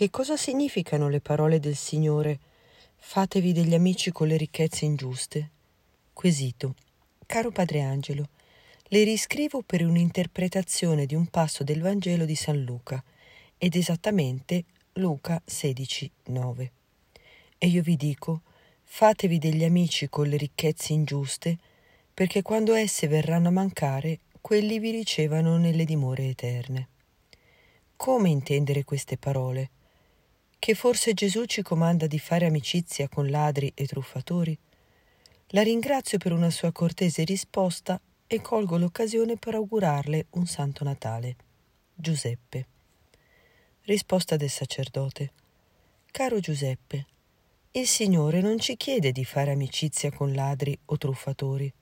Che cosa significano le parole del Signore? Fatevi degli amici con le ricchezze ingiuste? Quesito. Caro Padre Angelo, le riscrivo per un'interpretazione di un passo del Vangelo di San Luca, ed esattamente Luca 16, 9. E io vi dico, fatevi degli amici con le ricchezze ingiuste, perché quando esse verranno a mancare, quelli vi ricevano nelle dimore eterne. Come intendere queste parole? Che forse Gesù ci comanda di fare amicizia con ladri e truffatori? La ringrazio per una sua cortese risposta e colgo l'occasione per augurarle un santo Natale. Giuseppe. Risposta del sacerdote. Caro Giuseppe, il Signore non ci chiede di fare amicizia con ladri o truffatori.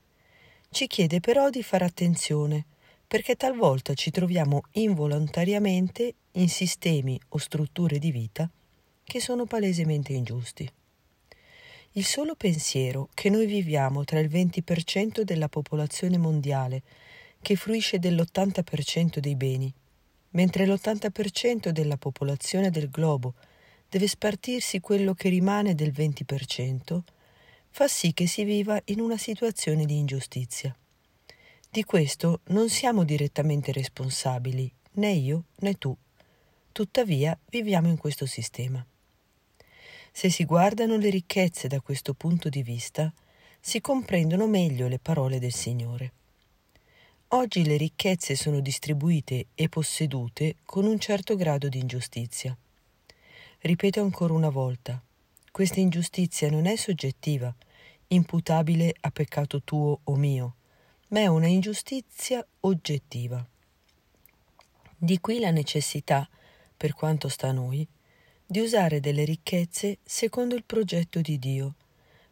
Ci chiede però di fare attenzione, perché talvolta ci troviamo involontariamente in sistemi o strutture di vita che sono palesemente ingiusti. Il solo pensiero che noi viviamo tra il 20% della popolazione mondiale che fruisce dell'80% dei beni, mentre l'80% della popolazione del globo deve spartirsi quello che rimane del 20%, fa sì che si viva in una situazione di ingiustizia. Di questo non siamo direttamente responsabili, né io né tu. Tuttavia viviamo in questo sistema. Se si guardano le ricchezze da questo punto di vista, si comprendono meglio le parole del Signore. Oggi le ricchezze sono distribuite e possedute con un certo grado di ingiustizia. Ripeto ancora una volta, questa ingiustizia non è soggettiva, imputabile a peccato tuo o mio, ma è una ingiustizia oggettiva. Di qui la necessità, per quanto sta a noi, di usare delle ricchezze secondo il progetto di Dio,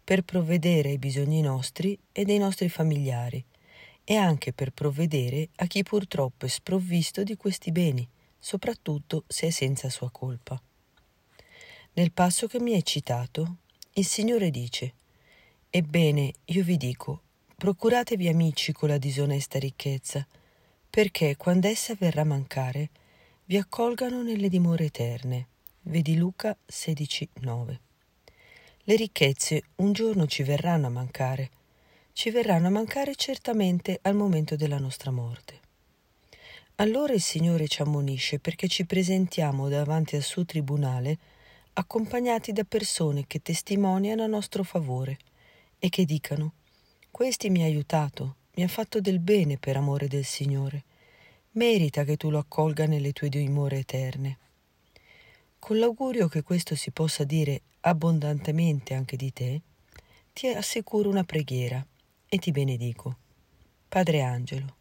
per provvedere ai bisogni nostri e dei nostri familiari, e anche per provvedere a chi purtroppo è sprovvisto di questi beni, soprattutto se è senza sua colpa. Nel passo che mi hai citato, il Signore dice, Ebbene, io vi dico, procuratevi amici con la disonesta ricchezza, perché quando essa verrà a mancare, vi accolgano nelle dimore eterne Vedi Luca 16:9. Le ricchezze un giorno ci verranno a mancare, ci verranno a mancare certamente al momento della nostra morte. Allora il Signore ci ammonisce perché ci presentiamo davanti al suo tribunale accompagnati da persone che testimoniano a nostro favore e che dicano Questi mi ha aiutato, mi ha fatto del bene per amore del Signore. Merita che tu lo accolga nelle tue dimore eterne con l'augurio che questo si possa dire abbondantemente anche di te, ti assicuro una preghiera e ti benedico. Padre Angelo.